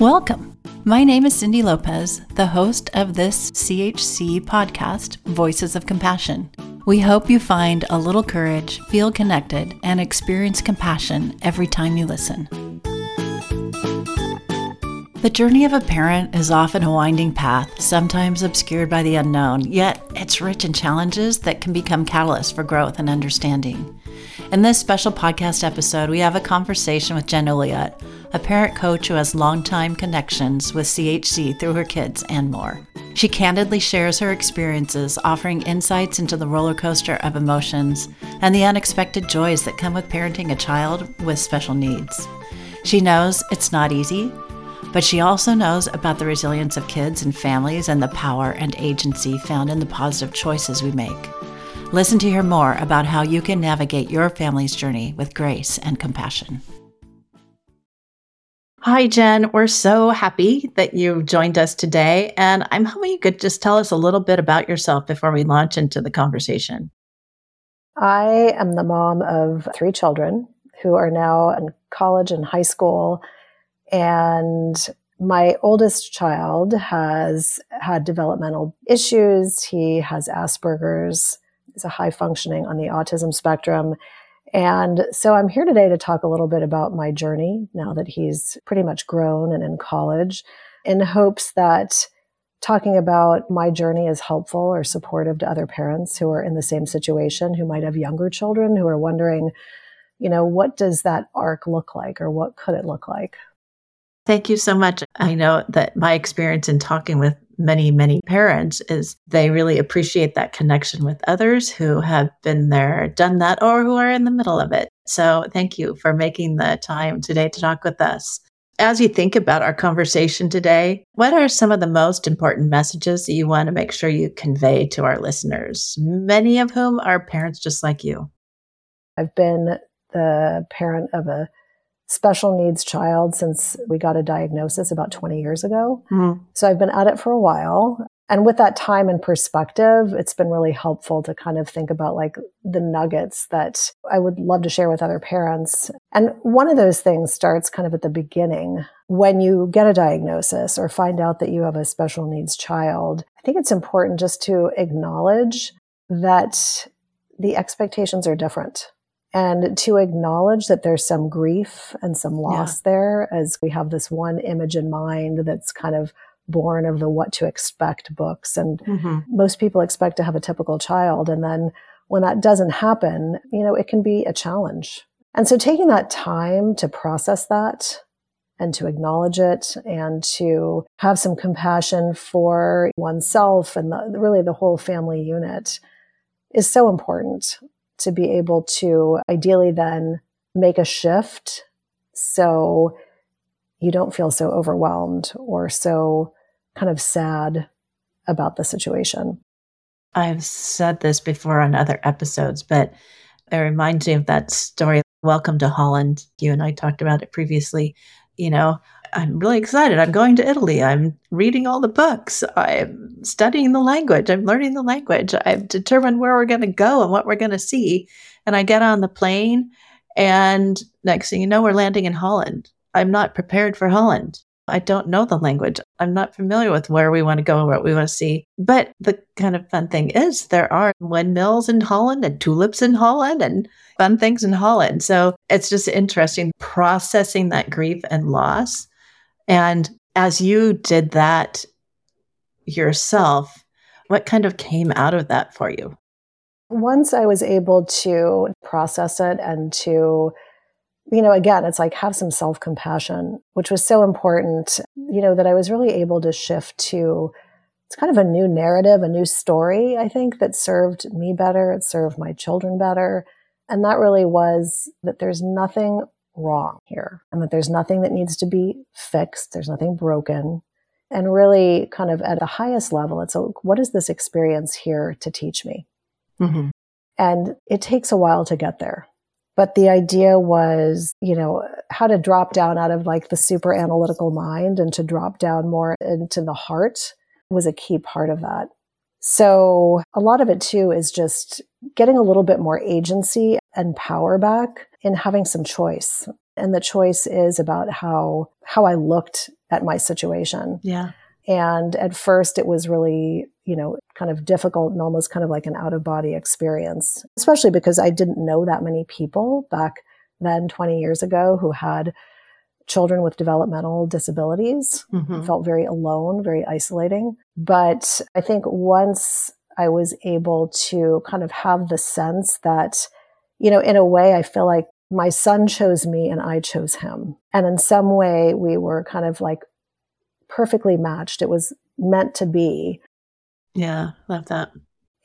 Welcome. My name is Cindy Lopez, the host of this CHC podcast, Voices of Compassion. We hope you find a little courage, feel connected, and experience compassion every time you listen. The journey of a parent is often a winding path, sometimes obscured by the unknown, yet it's rich in challenges that can become catalysts for growth and understanding. In this special podcast episode, we have a conversation with Jen Ullyot, a parent coach who has longtime connections with CHC through her kids and more. She candidly shares her experiences, offering insights into the roller coaster of emotions and the unexpected joys that come with parenting a child with special needs. She knows it's not easy, but she also knows about the resilience of kids and families and the power and agency found in the positive choices we make. Listen to hear more about how you can navigate your family's journey with grace and compassion. Hi, Jen. We're so happy that you've joined us today. And I'm hoping you could just tell us a little bit about yourself before we launch into the conversation. I am the mom of three children who are now in college and high school. And my oldest child has had developmental issues. He has Asperger's, He's a high functioning on the autism spectrum. And so I'm here today to talk a little bit about my journey now that he's pretty much grown and in college in hopes that talking about my journey is helpful or supportive to other parents who are in the same situation, who might have younger children who are wondering, you know, what does that arc look like or what could it look like? Thank you so much. I know that my experience in talking with many, many parents is they really appreciate that connection with others who have been there, done that, or who are in the middle of it. So thank you for making the time today to talk with us. As you think about our conversation today, what are some of the most important messages that you want to make sure you convey to our listeners, many of whom are parents just like you? I've been the parent of a special needs child since we got a diagnosis about 20 years ago. Mm. So I've been at it for a while. And with that time and perspective, it's been really helpful to kind of think about like the nuggets that I would love to share with other parents. And one of those things starts kind of at the beginning. When you get a diagnosis or find out that you have a special needs child, I think it's important just to acknowledge that the expectations are different and to acknowledge that there's some grief and some loss yeah. there as we have this one image in mind that's kind of born of the what to expect books and mm-hmm. most people expect to have a typical child and then when that doesn't happen you know it can be a challenge and so taking that time to process that and to acknowledge it and to have some compassion for oneself and the, really the whole family unit is so important to be able to ideally then make a shift so you don't feel so overwhelmed or so kind of sad about the situation. I've said this before on other episodes, but it reminds me of that story, Welcome to Holland. You and I talked about it previously. You know, I'm really excited. I'm going to Italy. I'm reading all the books. I'm studying the language. I'm learning the language. I've determined where we're going to go and what we're going to see. And I get on the plane, and next thing you know, we're landing in Holland. I'm not prepared for Holland. I don't know the language. I'm not familiar with where we want to go and what we want to see. But the kind of fun thing is there are windmills in Holland and tulips in Holland and fun things in Holland. So it's just interesting processing that grief and loss and as you did that yourself, what kind of came out of that for you? Once I was able to process it and to, you know, again, it's like have some self compassion, which was so important, you know, that I was really able to shift to it's kind of a new narrative, a new story, I think, that served me better. It served my children better. And that really was that there's nothing wrong here and that there's nothing that needs to be fixed. There's nothing broken. And really, kind of at the highest level, it's like, what is this experience here to teach me? Mm-hmm. And it takes a while to get there. But the idea was, you know, how to drop down out of like the super analytical mind and to drop down more into the heart was a key part of that. So a lot of it too is just getting a little bit more agency and power back in having some choice. And the choice is about how, how I looked at my situation. Yeah. And at first, it was really, you know, kind of difficult and almost kind of like an out of body experience, especially because I didn't know that many people back then 20 years ago who had children with developmental disabilities. Mm-hmm. felt very alone, very isolating. But I think once I was able to kind of have the sense that, you know, in a way, I feel like my son chose me and I chose him. And in some way, we were kind of like perfectly matched. It was meant to be. Yeah, love that.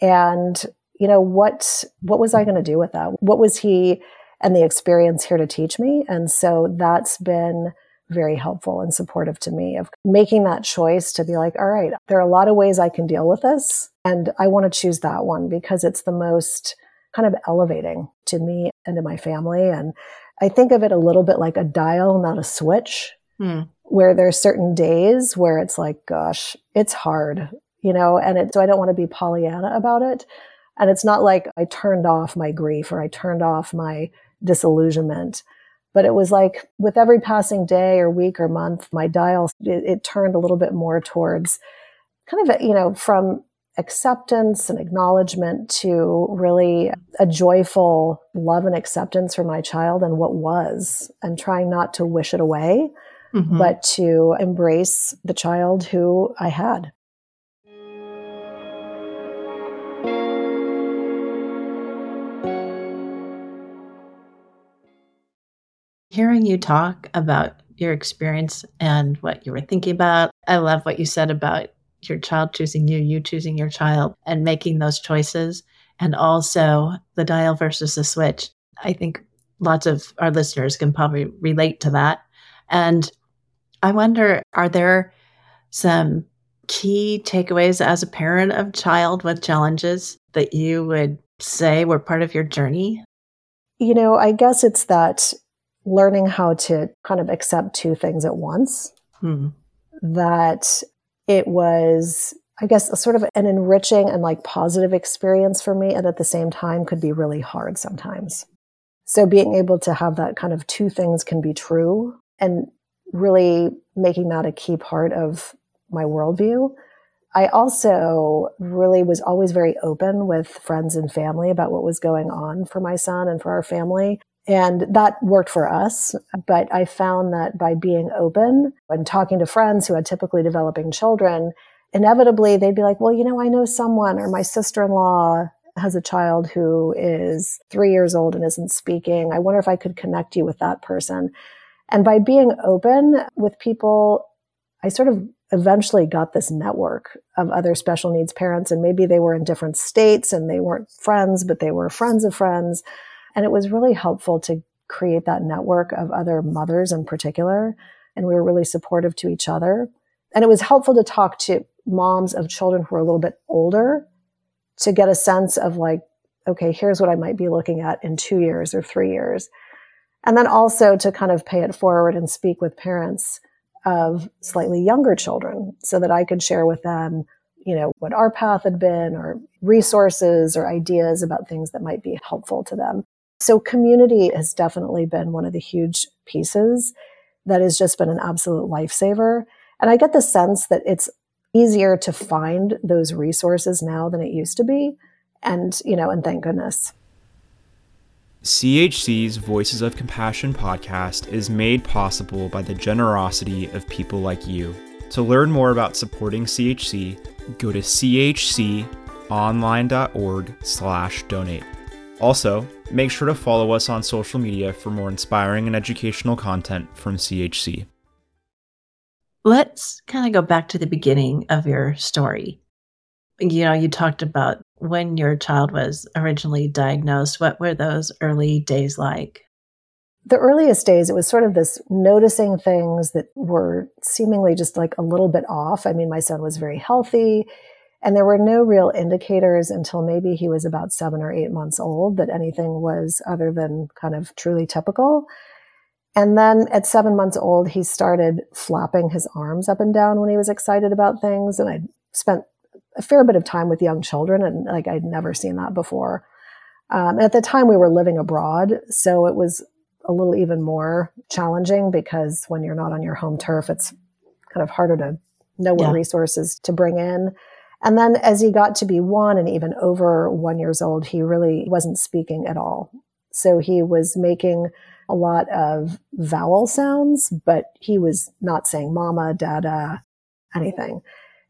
And you know what what was I going to do with that? What was he and the experience here to teach me? And so that's been very helpful and supportive to me of making that choice to be like, all right, there are a lot of ways I can deal with this. And I want to choose that one because it's the most kind of elevating to me and to my family. And I think of it a little bit like a dial, not a switch. Hmm where there's certain days where it's like, gosh, it's hard, you know, and it, so I don't want to be Pollyanna about it. And it's not like I turned off my grief or I turned off my disillusionment, but it was like with every passing day or week or month, my dial, it, it turned a little bit more towards kind of, you know, from acceptance and acknowledgement to really a joyful love and acceptance for my child and what was and trying not to wish it away mm-hmm. but to embrace the child who I had. Hearing you talk about your experience and what you were thinking about, I love what you said about your child choosing you, you choosing your child, and making those choices. And also the dial versus the switch. I think lots of our listeners can probably relate to that. And I wonder are there some key takeaways as a parent of child with challenges that you would say were part of your journey? You know, I guess it's that learning how to kind of accept two things at once. Hmm. That it was, I guess, a sort of an enriching and like positive experience for me, and at the same time could be really hard sometimes. So being able to have that kind of two things can be true and really making that a key part of my worldview. I also really was always very open with friends and family about what was going on for my son and for our family. And that worked for us. But I found that by being open and talking to friends who had typically developing children, inevitably they'd be like, well, you know, I know someone or my sister in law has a child who is three years old and isn't speaking. I wonder if I could connect you with that person. And by being open with people, I sort of eventually got this network of other special needs parents. And maybe they were in different states and they weren't friends, but they were friends of friends. And it was really helpful to create that network of other mothers in particular. And we were really supportive to each other. And it was helpful to talk to moms of children who are a little bit older to get a sense of like, okay, here's what I might be looking at in two years or three years. And then also to kind of pay it forward and speak with parents of slightly younger children so that I could share with them, you know, what our path had been or resources or ideas about things that might be helpful to them. So community has definitely been one of the huge pieces that has just been an absolute lifesaver. And I get the sense that it's easier to find those resources now than it used to be. And, you know, and thank goodness. CHC's Voices of Compassion podcast is made possible by the generosity of people like you. To learn more about supporting CHC, go to chconline.org/donate. Also, make sure to follow us on social media for more inspiring and educational content from CHC. Let's kind of go back to the beginning of your story. You know, you talked about when your child was originally diagnosed, what were those early days like? The earliest days, it was sort of this noticing things that were seemingly just like a little bit off. I mean, my son was very healthy, and there were no real indicators until maybe he was about seven or eight months old that anything was other than kind of truly typical. And then at seven months old, he started flapping his arms up and down when he was excited about things. And I spent a fair bit of time with young children, and like I'd never seen that before. Um, at the time, we were living abroad, so it was a little even more challenging because when you're not on your home turf, it's kind of harder to know what Yeah. resources to bring in. And then as he got to be one and even over one years old, he really wasn't speaking at all. So he was making a lot of vowel sounds, but he was not saying mama, dada, anything.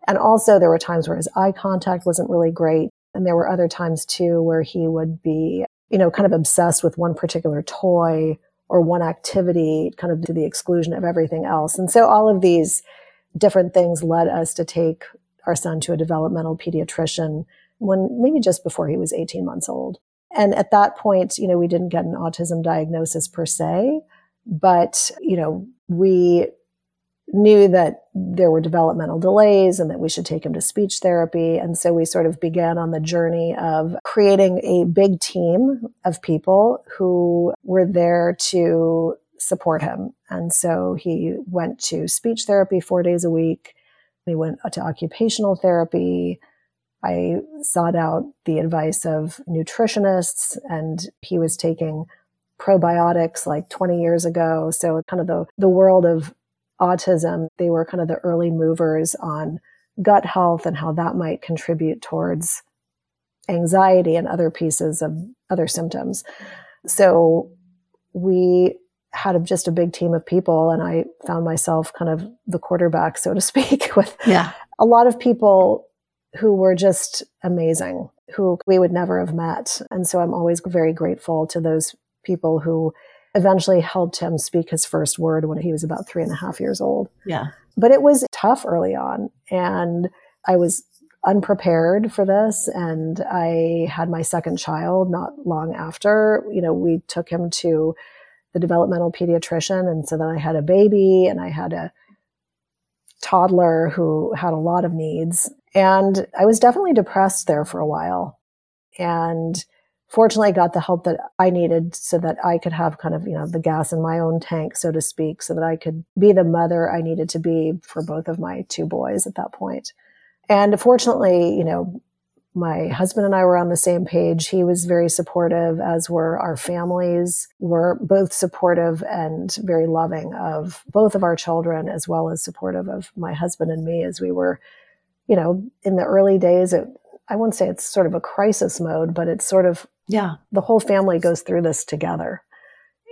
And also there were times where his eye contact wasn't really great. And there were other times too where he would be, you know, kind of obsessed with one particular toy or one activity, kind of to the exclusion of everything else. And so all of these different things led us to take our son to a developmental pediatrician when maybe just before he was 18 months old. And at that point, you know, we didn't get an autism diagnosis per se, but, you know, we knew that there were developmental delays and that we should take him to speech therapy. And so we sort of began on the journey of creating a big team of people who were there to support him. And so he went to speech therapy four days a week. We went to occupational therapy. I sought out the advice of nutritionists and he was taking probiotics like 20 years ago. So kind of the, the world of autism, they were kind of the early movers on gut health and how that might contribute towards anxiety and other pieces of other symptoms. So we had a, just a big team of people and I found myself kind of the quarterback, so to speak, with Yeah. a lot of people who were just amazing, who we would never have met. And so I'm always very grateful to those people who eventually helped him speak his first word when he was about three and a half years old. Yeah. But it was tough early on. And I was unprepared for this. And I had my second child not long after. You know, we took him to the developmental pediatrician. And so then I had a baby and I had a toddler who had a lot of needs. And I was definitely depressed there for a while. And fortunately, I got the help that I needed so that I could have kind of, you know, the gas in my own tank, so to speak, so that I could be the mother I needed to be for both of my two boys at that point. And fortunately, you know, my husband and I were on the same page. He was very supportive, as were our families. Were both supportive and very loving of both of our children, as well as supportive of my husband and me as we were, you know, in the early days. It, I won't say it's sort of a crisis mode, but it's sort of Yeah. the whole family goes through this together.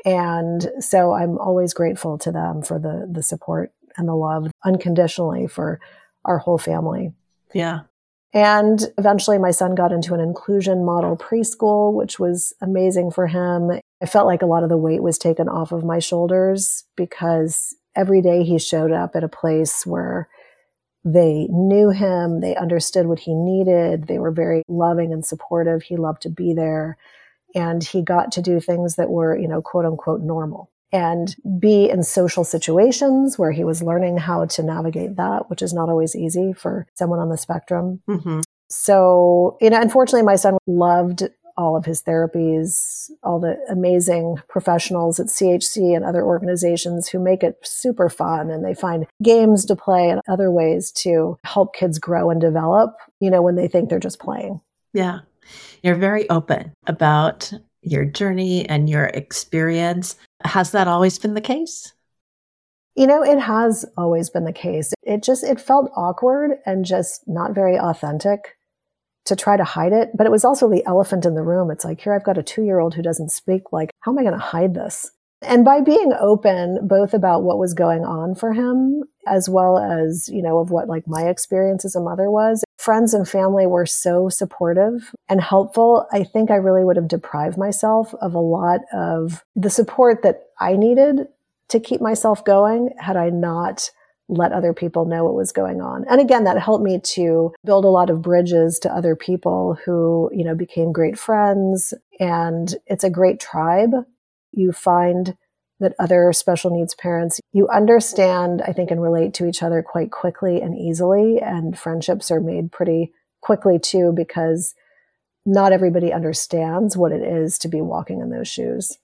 And so I'm always grateful to them for the the support and the love unconditionally for our whole family. Yeah. And eventually my son got into an inclusion model preschool, which was amazing for him. I felt like a lot of the weight was taken off of my shoulders because every day he showed up at a place where they knew him, they understood what he needed, they were very loving and supportive. He loved to be there. And he got to do things that were, you know, quote unquote normal and be in social situations where he was learning how to navigate that, which is not always easy for someone on the spectrum. hmm So, you know, unfortunately, my son loved all of his therapies, all the amazing professionals at CHC and other organizations who make it super fun and they find games to play and other ways to help kids grow and develop, you know, when they think they're just playing. Yeah. You're very open about your journey and your experience. Has that always been the case? You know, it has always been the case. It just, it felt awkward and just not very authentic to try to hide it. But it was also the elephant in the room. It's like, here I've got a two year old who doesn't speak. Like, how am I going to hide this? And by being open, both about what was going on for him, as well as, you know, of what like my experience as a mother was, friends and family were so supportive and helpful. I think I really would have deprived myself of a lot of the support that I needed to keep myself going had I not let other people know what was going on. And again, that helped me to build a lot of bridges to other people who, you know, became great friends. And it's a great tribe. You find that other special needs parents, you understand, I think, and relate to each other quite quickly and easily. And friendships are made pretty quickly too, because not everybody understands what it is to be walking in those shoes.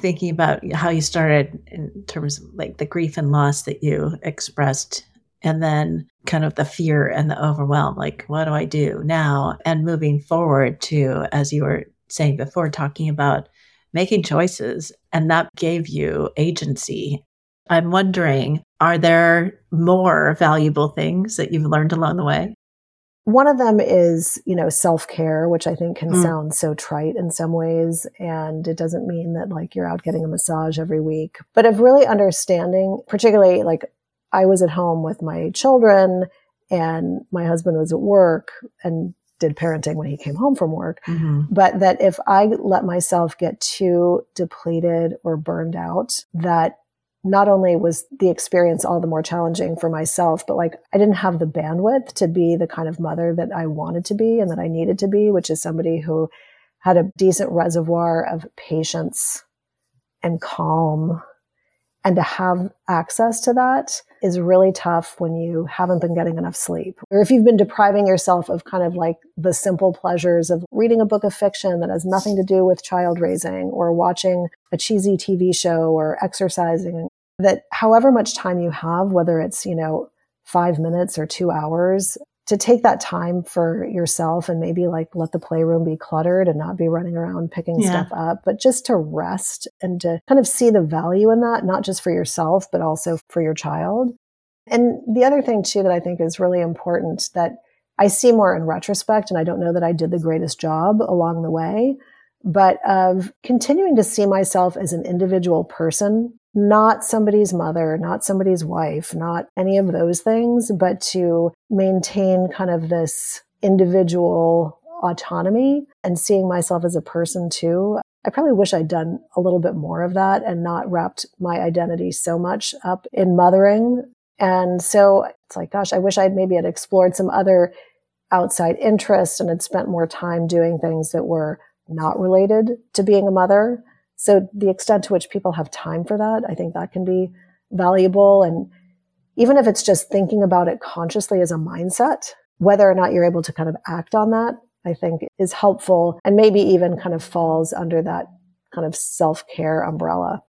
Thinking about how you started in terms of like the grief and loss that you expressed, and then kind of the fear and the overwhelm like, what do I do now? And moving forward to, as you were saying before, talking about making choices. And that gave you agency. I'm wondering are there more valuable things that you've learned along the way? One of them is, you know, self care, which I think can mm. sound so trite in some ways. And it doesn't mean that like you're out getting a massage every week, but of really understanding, particularly like I was at home with my children and my husband was at work and did parenting when he came home from work. Mm-hmm. But that if I let myself get too depleted or burned out, that not only was the experience all the more challenging for myself, but like I didn't have the bandwidth to be the kind of mother that I wanted to be and that I needed to be, which is somebody who had a decent reservoir of patience and calm. And to have access to that is really tough when you haven't been getting enough sleep. Or if you've been depriving yourself of kind of like the simple pleasures of reading a book of fiction that has nothing to do with child raising or watching a cheesy TV show or exercising, that however much time you have, whether it's, you know, five minutes or two hours, to take that time for yourself and maybe like let the playroom be cluttered and not be running around picking yeah. stuff up, but just to rest and to kind of see the value in that, not just for yourself, but also for your child. And the other thing too that I think is really important that I see more in retrospect, and I don't know that I did the greatest job along the way, but of continuing to see myself as an individual person not somebody's mother, not somebody's wife, not any of those things, but to maintain kind of this individual autonomy and seeing myself as a person too. I probably wish I'd done a little bit more of that and not wrapped my identity so much up in mothering. And so it's like, gosh, I wish I'd maybe had explored some other outside interests and had spent more time doing things that were not related to being a mother. So the extent to which people have time for that, I think that can be valuable. And even if it's just thinking about it consciously as a mindset, whether or not you're able to kind of act on that, I think is helpful and maybe even kind of falls under that kind of self care umbrella.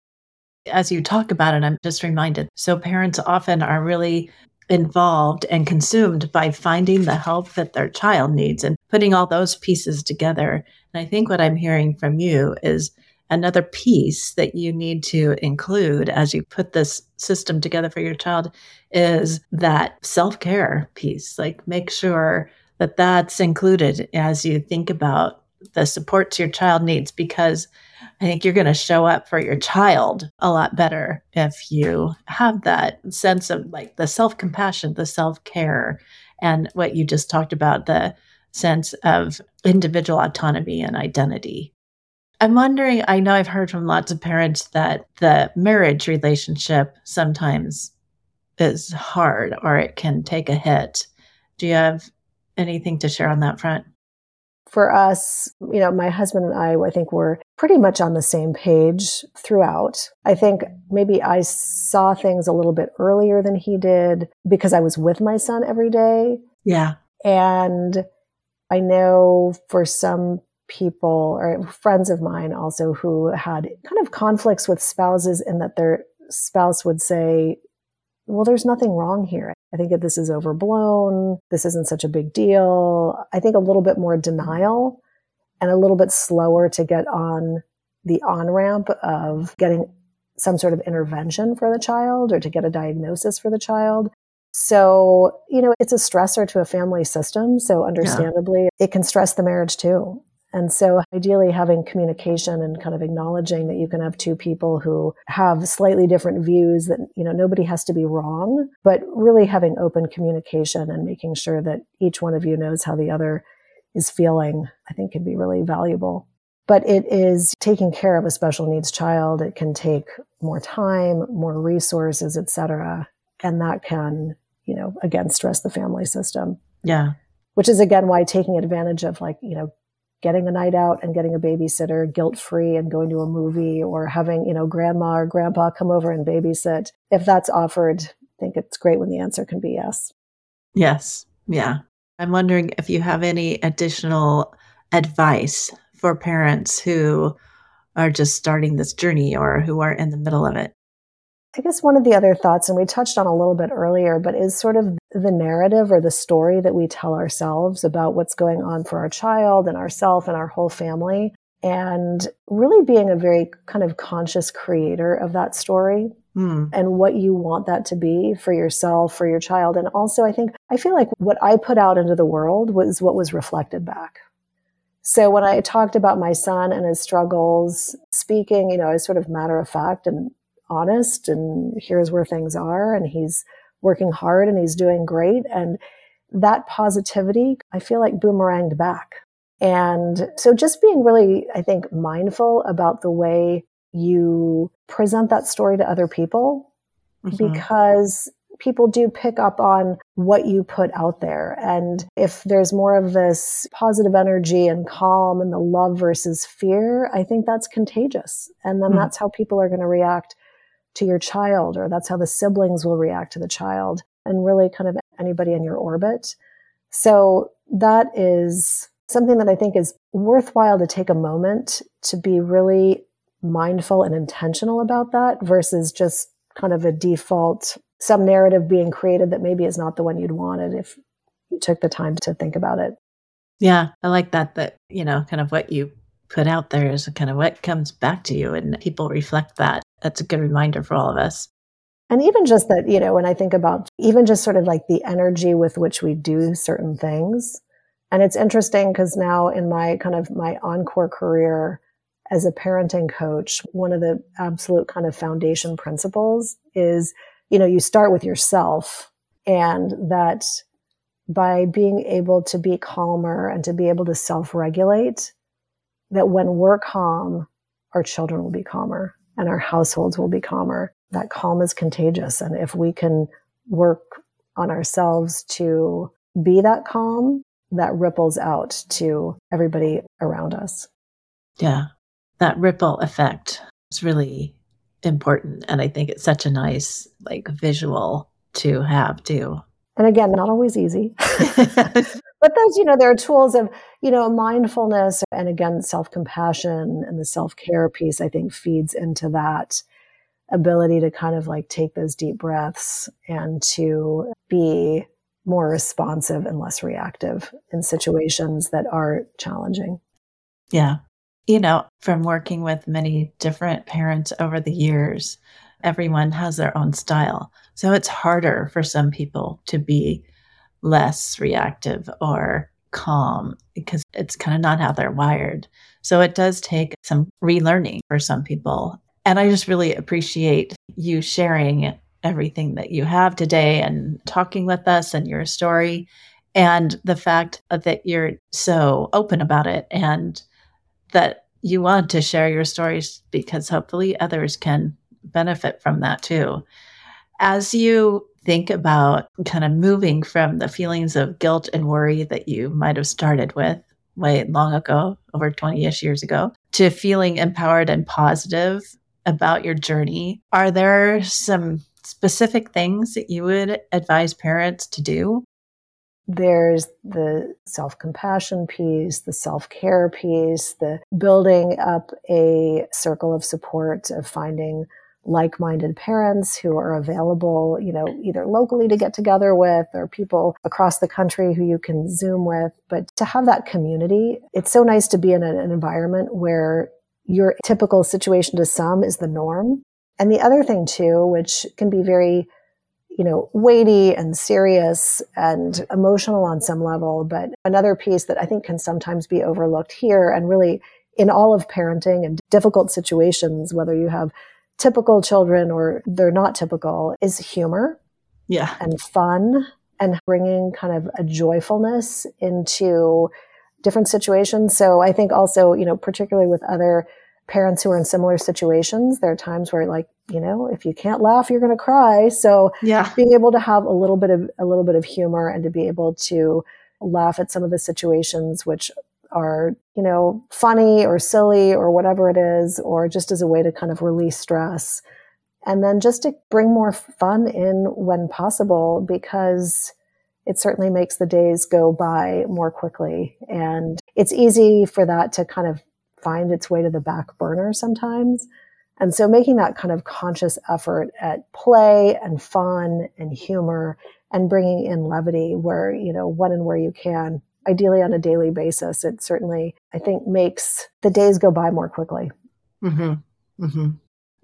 As you talk about it, I'm just reminded. So parents often are really involved and consumed by finding the help that their child needs and putting all those pieces together. And I think what I'm hearing from you is another piece that you need to include as you put this system together for your child is that self care piece. Like, make sure that that's included as you think about the supports your child needs, because I think you're going to show up for your child a lot better if you have that sense of like the self compassion, the self care, and what you just talked about the sense of individual autonomy and identity. I'm wondering, I know I've heard from lots of parents that the marriage relationship sometimes is hard or it can take a hit. Do you have anything to share on that front? For us, you know, my husband and I, I think we're pretty much on the same page throughout. I think maybe I saw things a little bit earlier than he did because I was with my son every day. Yeah. And I know for some people or friends of mine also who had kind of conflicts with spouses in that their spouse would say, well, there's nothing wrong here. I think that this is overblown. This isn't such a big deal. I think a little bit more denial and a little bit slower to get on the on ramp of getting some sort of intervention for the child or to get a diagnosis for the child. So, you know, it's a stressor to a family system. So, understandably, yeah. it can stress the marriage too. And so ideally having communication and kind of acknowledging that you can have two people who have slightly different views that, you know, nobody has to be wrong, but really having open communication and making sure that each one of you knows how the other is feeling, I think can be really valuable. But it is taking care of a special needs child. It can take more time, more resources, etc. And that can, you know, again, stress the family system. Yeah which is again why taking advantage of like you know getting a night out and getting a babysitter guilt free and going to a movie or having, you know, grandma or grandpa come over and babysit. If that's offered, I think it's great when the answer can be yes. Yes. Yeah. I'm wondering if you have any additional advice for parents who are just starting this journey or who are in the middle of it. I guess one of the other thoughts, and we touched on a little bit earlier, but is sort of the narrative or the story that we tell ourselves about what's going on for our child and ourself and our whole family. And really being a very kind of conscious creator of that story. hmm. and what you want that to be for yourself, for your child. And also, I think, I feel like what I put out into the world was what was reflected back. So when I talked about my son and his struggles, speaking, you know, as sort of matter of fact and honest, and here's where things are, and he's working hard and he's doing great. And that positivity, I feel like boomeranged back. And so just being really, I think, mindful about the way you present that story to other people mm-hmm. because people do pick up on what you put out there. And if there's more of this positive energy and calm and the love versus fear, I think that's contagious. And then mm-hmm. that's how people are going to react to your child, or that's how the siblings will react to the child, and really kind of anybody in your orbit. So that is something that I think is worthwhile to take a moment to be really mindful and intentional about that versus just kind of a default, some narrative being created that maybe is not the one you'd wanted if you took the time to think about it. Yeah, I like that, that, you know, kind of what you put out there is kind of what comes back to you and people reflect that. That's a good reminder for all of us. And even just that, you know, when I think about even just sort of like the energy with which we do certain things. And it's interesting because now in my kind of my encore career, as a parenting coach, one of the absolute kind of foundation principles is, you know, you start with yourself and that by being able to be calmer and to be able to self regulate, that when we're calm, our children will be calmer and our households will be calmer. That calm is contagious. And if we can work on ourselves to be that calm, that ripples out to everybody around us. Yeah that ripple effect is really important. And I think it's such a nice, like, visual to have too. And again, not always easy. but those, you know, there are tools of, you know, mindfulness and again, self compassion and the self care piece, I think feeds into that ability to kind of like take those deep breaths and to be more responsive and less reactive in situations that are challenging. Yeah you know, from working with many different parents over the years, everyone has their own style. So it's harder for some people to be less reactive or calm because it's kind of not how they're wired. So it does take some relearning for some people. And I just really appreciate you sharing everything that you have today and talking with us and your story and the fact that you're so open about it and that you want to share your stories because hopefully others can benefit from that too. As you think about kind of moving from the feelings of guilt and worry that you might have started with way long ago, over 20 ish years ago, to feeling empowered and positive about your journey, are there some specific things that you would advise parents to do there's the self compassion piece, the self care piece, the building up a circle of support of finding like minded parents who are available, you know, either locally to get together with or people across the country who you can Zoom with. But to have that community, it's so nice to be in an environment where your typical situation to some is the norm. And the other thing, too, which can be very you know, weighty and serious and emotional on some level. But another piece that I think can sometimes be overlooked here and really in all of parenting and difficult situations, whether you have typical children or they're not typical, is humor. Yeah. And fun and bringing kind of a joyfulness into different situations. So I think also, you know, particularly with other parents who are in similar situations, there are times where like, you know, if you can't laugh, you're going to cry. So yeah. being able to have a little bit of, a little bit of humor and to be able to laugh at some of the situations which are, you know, funny or silly or whatever it is, or just as a way to kind of release stress. And then just to bring more fun in when possible because it certainly makes the days go by more quickly. And it's easy for that to kind of find its way to the back burner sometimes. And so making that kind of conscious effort at play and fun and humor and bringing in levity where, you know, when and where you can, ideally on a daily basis, it certainly, I think, makes the days go by more quickly. Mm-hmm. Mm-hmm.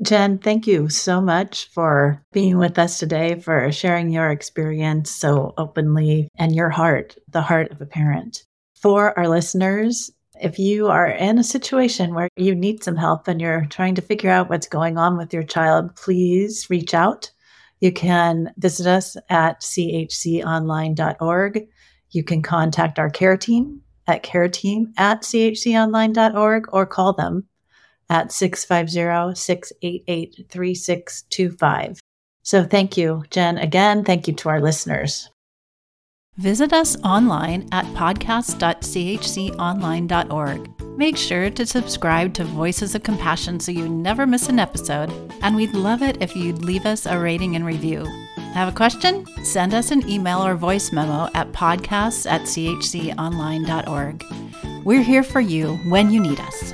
Jen, thank you so much for being with us today, for sharing your experience so openly and your heart, the heart of a parent. For our listeners, if you are in a situation where you need some help and you're trying to figure out what's going on with your child, please reach out. You can visit us at chconline.org. You can contact our care team at careteam at chconline.org or call them at 650-688-3625. So thank you, Jen. Again, thank you to our listeners. Visit us online at podcast.chconline.org. Make sure to subscribe to Voices of Compassion so you never miss an episode, and we'd love it if you'd leave us a rating and review. Have a question? Send us an email or voice memo at podcasts at chconline.org. We're here for you when you need us.